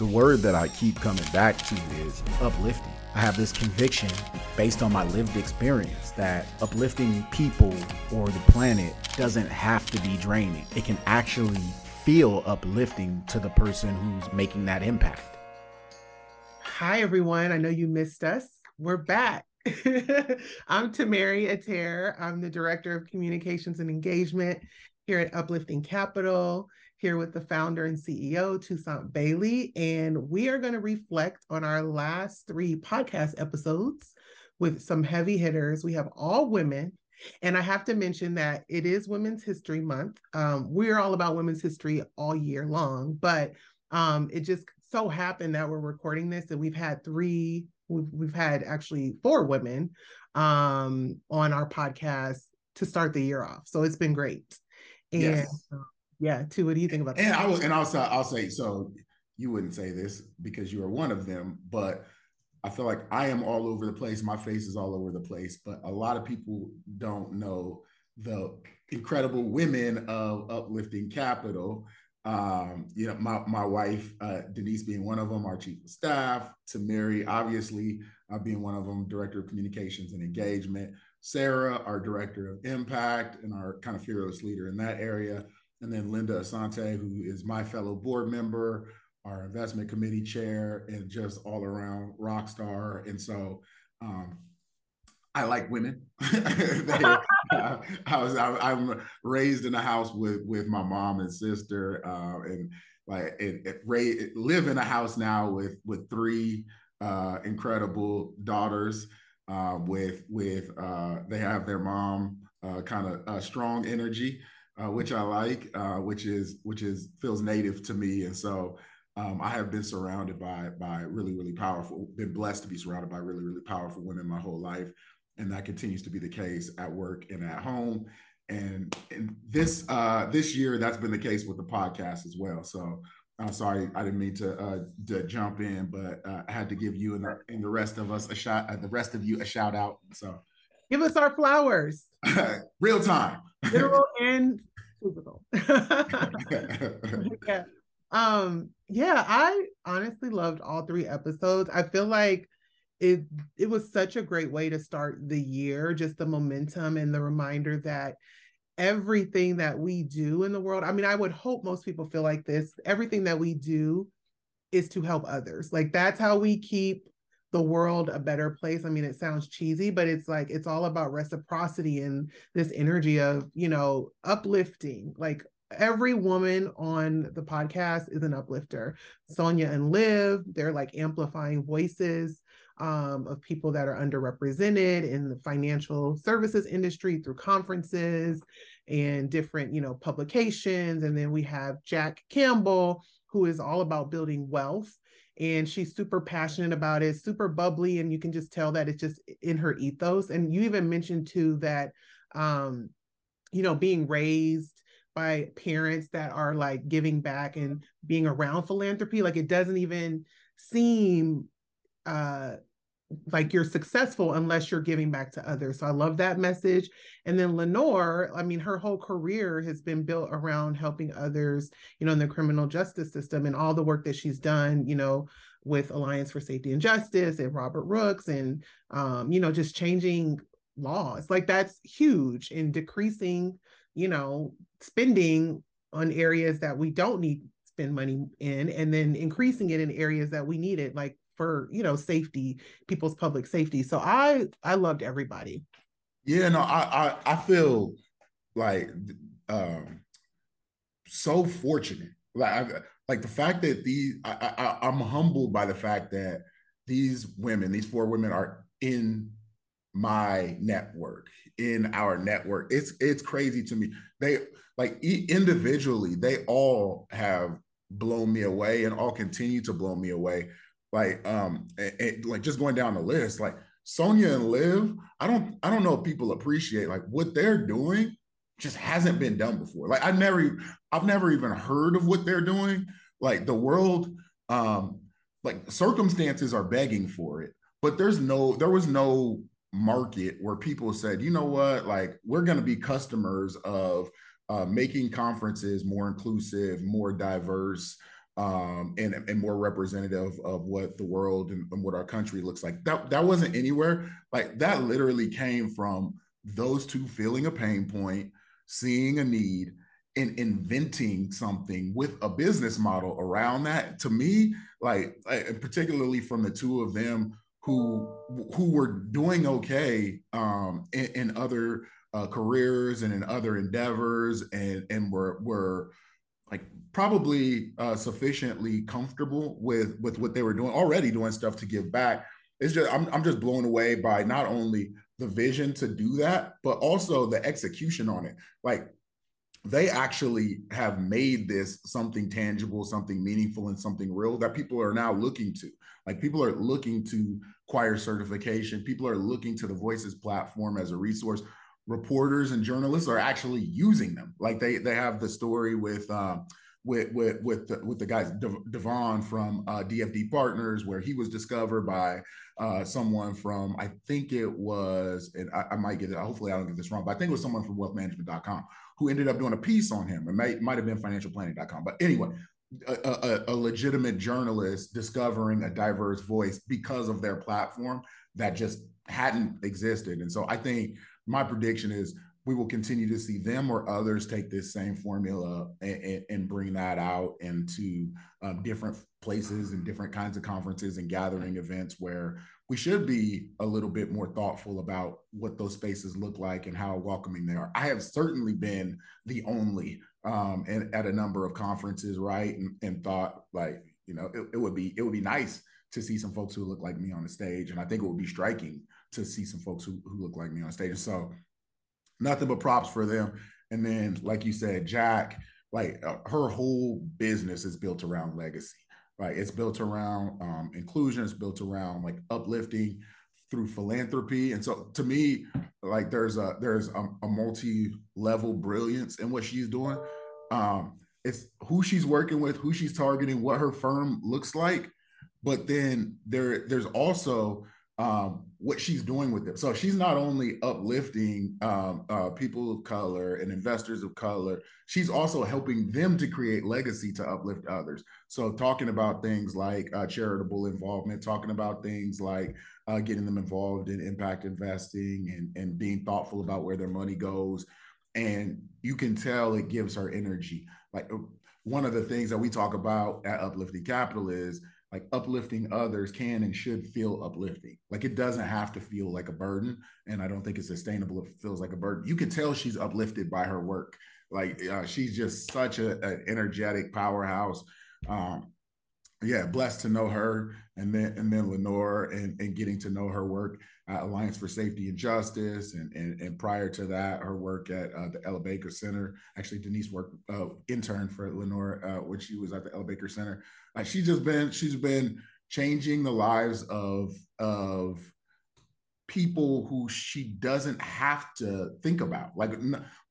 The word that I keep coming back to is uplifting. I have this conviction based on my lived experience that uplifting people or the planet doesn't have to be draining. It can actually feel uplifting to the person who's making that impact. Hi, everyone. I know you missed us. We're back. I'm Tamerri Ater. I'm the Director of Communications and Engagement here at Uplifting Capital here with the founder and CEO, Toussaint Bailey, and we are going to reflect on our last three podcast episodes with some heavy hitters. We have all women. And I have to mention that it is Women's History Month. Um, we're all about women's history all year long, but um, it just so happened that we're recording this and we've had three, we've, we've had actually four women um, on our podcast to start the year off. So it's been great. And yes. Yeah, too. What do you think about that? And I was, and also I'll say so. You wouldn't say this because you are one of them, but I feel like I am all over the place. My face is all over the place, but a lot of people don't know the incredible women of uplifting capital. Um, you know, my my wife uh, Denise being one of them, our chief of staff, Tamerri obviously uh, being one of them, director of communications and engagement. Sarah, our director of impact and our kind of fearless leader in that area and then Linda Asante, who is my fellow board member, our investment committee chair, and just all around rock star. And so um, I like women. they, uh, I was I, am raised in a house with with my mom and sister, uh, and like it, it, it, live in a house now with with three uh, incredible daughters. Uh, with with uh, they have their mom uh, kind of strong energy uh, which I like, uh, which is which is feels native to me, and so um, I have been surrounded by by really really powerful, been blessed to be surrounded by really really powerful women my whole life, and that continues to be the case at work and at home. And, and this uh, this year, that's been the case with the podcast as well. So I'm sorry, I didn't mean to, uh, to jump in, but uh, I had to give you and the, and the rest of us a shot, uh, the rest of you a shout out. So give us our flowers. Real time. Literal and physical. yeah. Um, yeah, I honestly loved all three episodes. I feel like it it was such a great way to start the year, just the momentum and the reminder that everything that we do in the world, I mean, I would hope most people feel like this, everything that we do is to help others. Like that's how we keep the world a better place. I mean, it sounds cheesy, but it's like it's all about reciprocity and this energy of, you know, uplifting. Like every woman on the podcast is an uplifter. Sonya and Liv, they're like amplifying voices um, of people that are underrepresented in the financial services industry through conferences and different, you know, publications. And then we have JaQ Campbell, who is all about building wealth and she's super passionate about it, super bubbly, and you can just tell that it's just in her ethos. And you even mentioned too that, um, you know, being raised by parents that are like giving back and being around philanthropy, like it doesn't even seem uh like you're successful unless you're giving back to others. So I love that message. And then Lenore, I mean, her whole career has been built around helping others, you know, in the criminal justice system and all the work that she's done, you know, with Alliance for Safety and Justice and Robert Rooks and, um, you know, just changing laws. Like that's huge in decreasing, you know, spending on areas that we don't need spend money in and then increasing it in areas that we need it like for you know safety people's public safety. So i i loved everybody. Yeah no i i, I feel like um so fortunate. Like I, like the fact that these I, I i'm humbled by the fact that these women these four women are in my network in our network. It's it's crazy to me. They like individually they all have blown me away and all continue to blow me away like um and, and, like just going down the list like sonya and liv i don't i don't know if people appreciate like what they're doing just hasn't been done before. Like i never i've never even heard of what they're doing. Like the world um like circumstances are begging for it but there's no there was no market where people said you know what? Like we're going to be customers of uh, making conferences more inclusive more diverse um, and, and more representative of what the world and, and what our country looks like. That that wasn't anywhere. Like that literally came from those two feeling a pain point, seeing a need, and inventing something with a business model around that. To me, like, like particularly from the two of them who who were doing okay um, in, in other uh, careers and in other endeavors, and and were were like probably uh, sufficiently comfortable with with what they were doing already doing stuff to give back. It's just I'm, I'm just blown away by not only the vision to do that but also the execution on it. Like they actually have made this something tangible something meaningful and something real that people are now looking to. Like people are looking to choir certification. People are looking to the voices platform as a resource reporters and journalists are actually using them. Like they they have the story with uh, with with with the, with the guys Devon from uh, DFD Partners, where he was discovered by uh, someone from I think it was, and I, I, might get it. Hopefully, I don't get this wrong, but I think it was someone from WealthManagement.com who ended up doing a piece on him. It might might have been FinancialPlanning.com, but anyway. A, a, a legitimate journalist discovering a diverse voice because of their platform that just hadn't existed. And so I think my prediction is we will continue to see them or others take this same formula and, and bring that out into um, different places and different kinds of conferences and gathering events where we should be a little bit more thoughtful about what those spaces look like and how welcoming they are. I have certainly been the only um, and at a number of conferences, right? And, and thought like, you know, it, it would be it would be nice to see some folks who look like me on the stage, and I think it would be striking to see some folks who, who look like me on stage. So nothing but props for them. And then, like you said, JaQ, like uh, her whole business is built around legacy. Right, it's built around um, inclusion. It's built around like uplifting through philanthropy. And so, to me, like there's a there's a, a multi-level brilliance in what she's doing. Um, it's who she's working with, who she's targeting, what her firm looks like. But then there there's also um, what she's doing with them. So she's not only uplifting um, uh, people of color and investors of color, she's also helping them to create legacy to uplift others. So talking about things like uh, charitable involvement, talking about things like uh, getting them involved in impact investing and, and being thoughtful about where their money goes. And you can tell it gives her energy. Like uh, one of the things that we talk about at Uplifting Capital is like uplifting others can and should feel uplifting. Like it doesn't have to feel like a burden. And I don't think it's sustainable if it feels like a burden. You can tell she's uplifted by her work. Like uh, she's just such a, an energetic powerhouse. Um, yeah, blessed to know her and then and then Lenore and, and getting to know her work at Alliance for Safety and Justice and and, and prior to that her work at uh, the Ella Baker Center. Actually, Denise worked uh, intern for Lenore uh, when she was at the Ella Baker Center. Uh, she's just been she's been changing the lives of of people who she doesn't have to think about. Like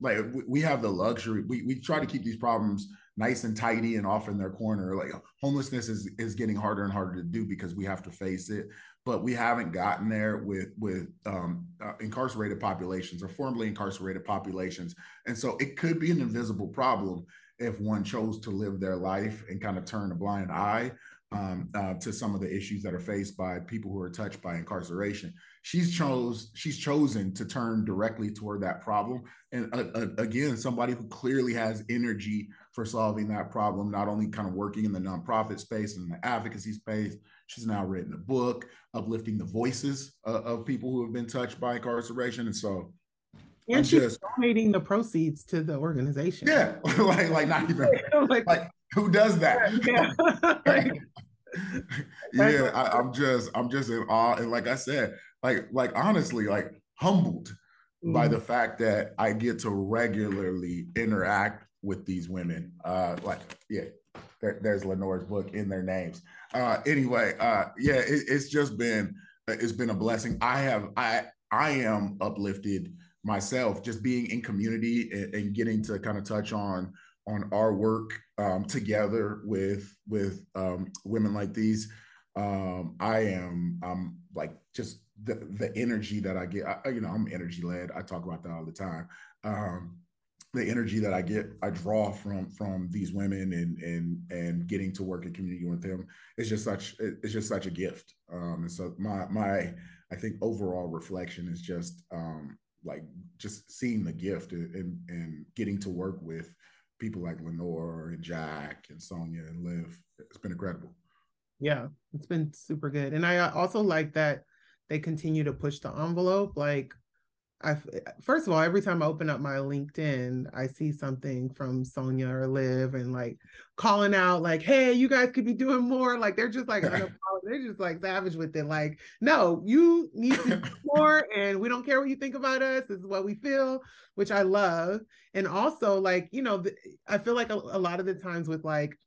like we have the luxury. We we try to keep these problems nice and tidy and off in their corner. Like homelessness is is getting harder and harder to do because we have to face it. But we haven't gotten there with with um, uh, incarcerated populations or formerly incarcerated populations, and so it could be an invisible problem if one chose to live their life and kind of turn a blind eye um, uh, to some of the issues that are faced by people who are touched by incarceration. She's chose she's chosen to turn directly toward that problem, and uh, uh, again, somebody who clearly has energy for solving that problem. Not only kind of working in the nonprofit space and the advocacy space, she's now written a book uplifting the voices uh, of people who have been touched by incarceration, and so and I'm she's just, donating the proceeds to the organization. Yeah, like like not even like, like who does that? Yeah, yeah I, I'm just I'm just in awe, and like I said, like like honestly, like humbled mm-hmm. by the fact that I get to regularly interact with these women. Uh, like yeah, there, there's Lenore's book in their names. Uh, anyway, uh, yeah, it, it's just been it's been a blessing. I have I I am uplifted myself just being in community and, and getting to kind of touch on on our work um, together with with um, women like these um, i am i'm like just the the energy that i get I, you know i'm energy led i talk about that all the time um, the energy that I get, I draw from from these women and and and getting to work in community with them is just such it's just such a gift. Um, and so my my I think overall reflection is just um, like just seeing the gift and, and, and getting to work with people like Lenore and JaQ and Sonya and Liv. It's been incredible. Yeah, it's been super good. And I also like that they continue to push the envelope. Like I eh, first of all, every time I open up my LinkedIn, I see something from Sonya or Liv and like calling out, like, "Hey, you guys could be doing more." Like they're just like they're just like savage with it. Like, no, you need to do more, and we don't care what you think about us. This is what we feel, which I love. And also, like, you know, I feel like a, a lot of the times with like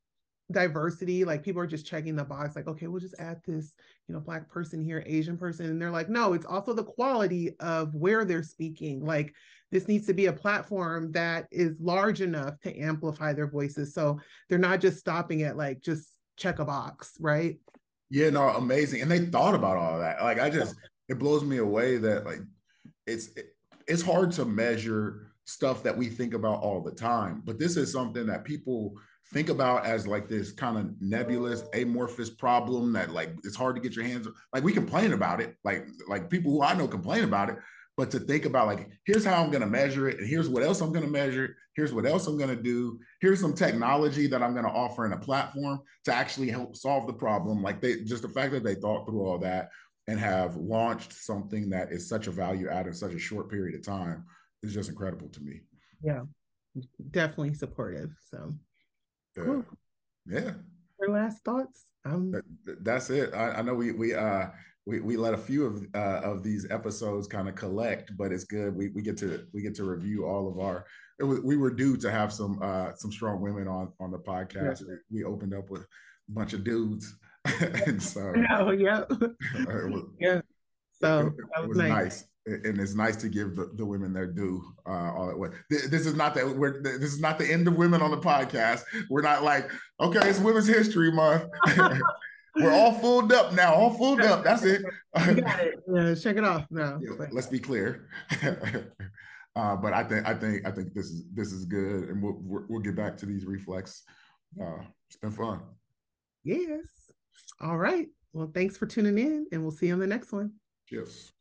diversity like people are just checking the box like okay we'll just add this you know black person here asian person and they're like no it's also the quality of where they're speaking like this needs to be a platform that is large enough to amplify their voices so they're not just stopping at like just check a box right? Yeah no amazing and they thought about all that like i just it blows me away that like it's it, it's hard to measure stuff that we think about all the time but this is something that people think about as like this kind of nebulous amorphous problem that like it's hard to get your hands like we complain about it like like people who i know complain about it but to think about like here's how i'm going to measure it and here's what else i'm going to measure here's what else i'm going to do here's some technology that i'm going to offer in a platform to actually help solve the problem like they just the fact that they thought through all that and have launched something that is such a value add in such a short period of time is just incredible to me. Yeah. Definitely supportive so yeah. Cool. Yeah. Your last thoughts? Um, that, that's it. I, I, know we we uh we, we let a few of uh, of these episodes kind of collect, but it's good. We we get to we get to review all of our. Was, we were due to have some uh some strong women on on the podcast. Yeah. We opened up with a bunch of dudes, and so no, yeah, was, yeah. So it, it was nice. nice and it's nice to give the, the women their due uh, all that way. This is not that we're this is not the end of women on the podcast. We're not like okay, it's Women's History Month. we're all fooled up now. All fooled up. That's it. got it. Yeah, check it off now. Yeah, let's be clear. uh, but I think I think I think this is this is good, and we'll we'll get back to these reflects. Uh, it's been fun. Yes. All right. Well, thanks for tuning in, and we'll see you on the next one. Cheers.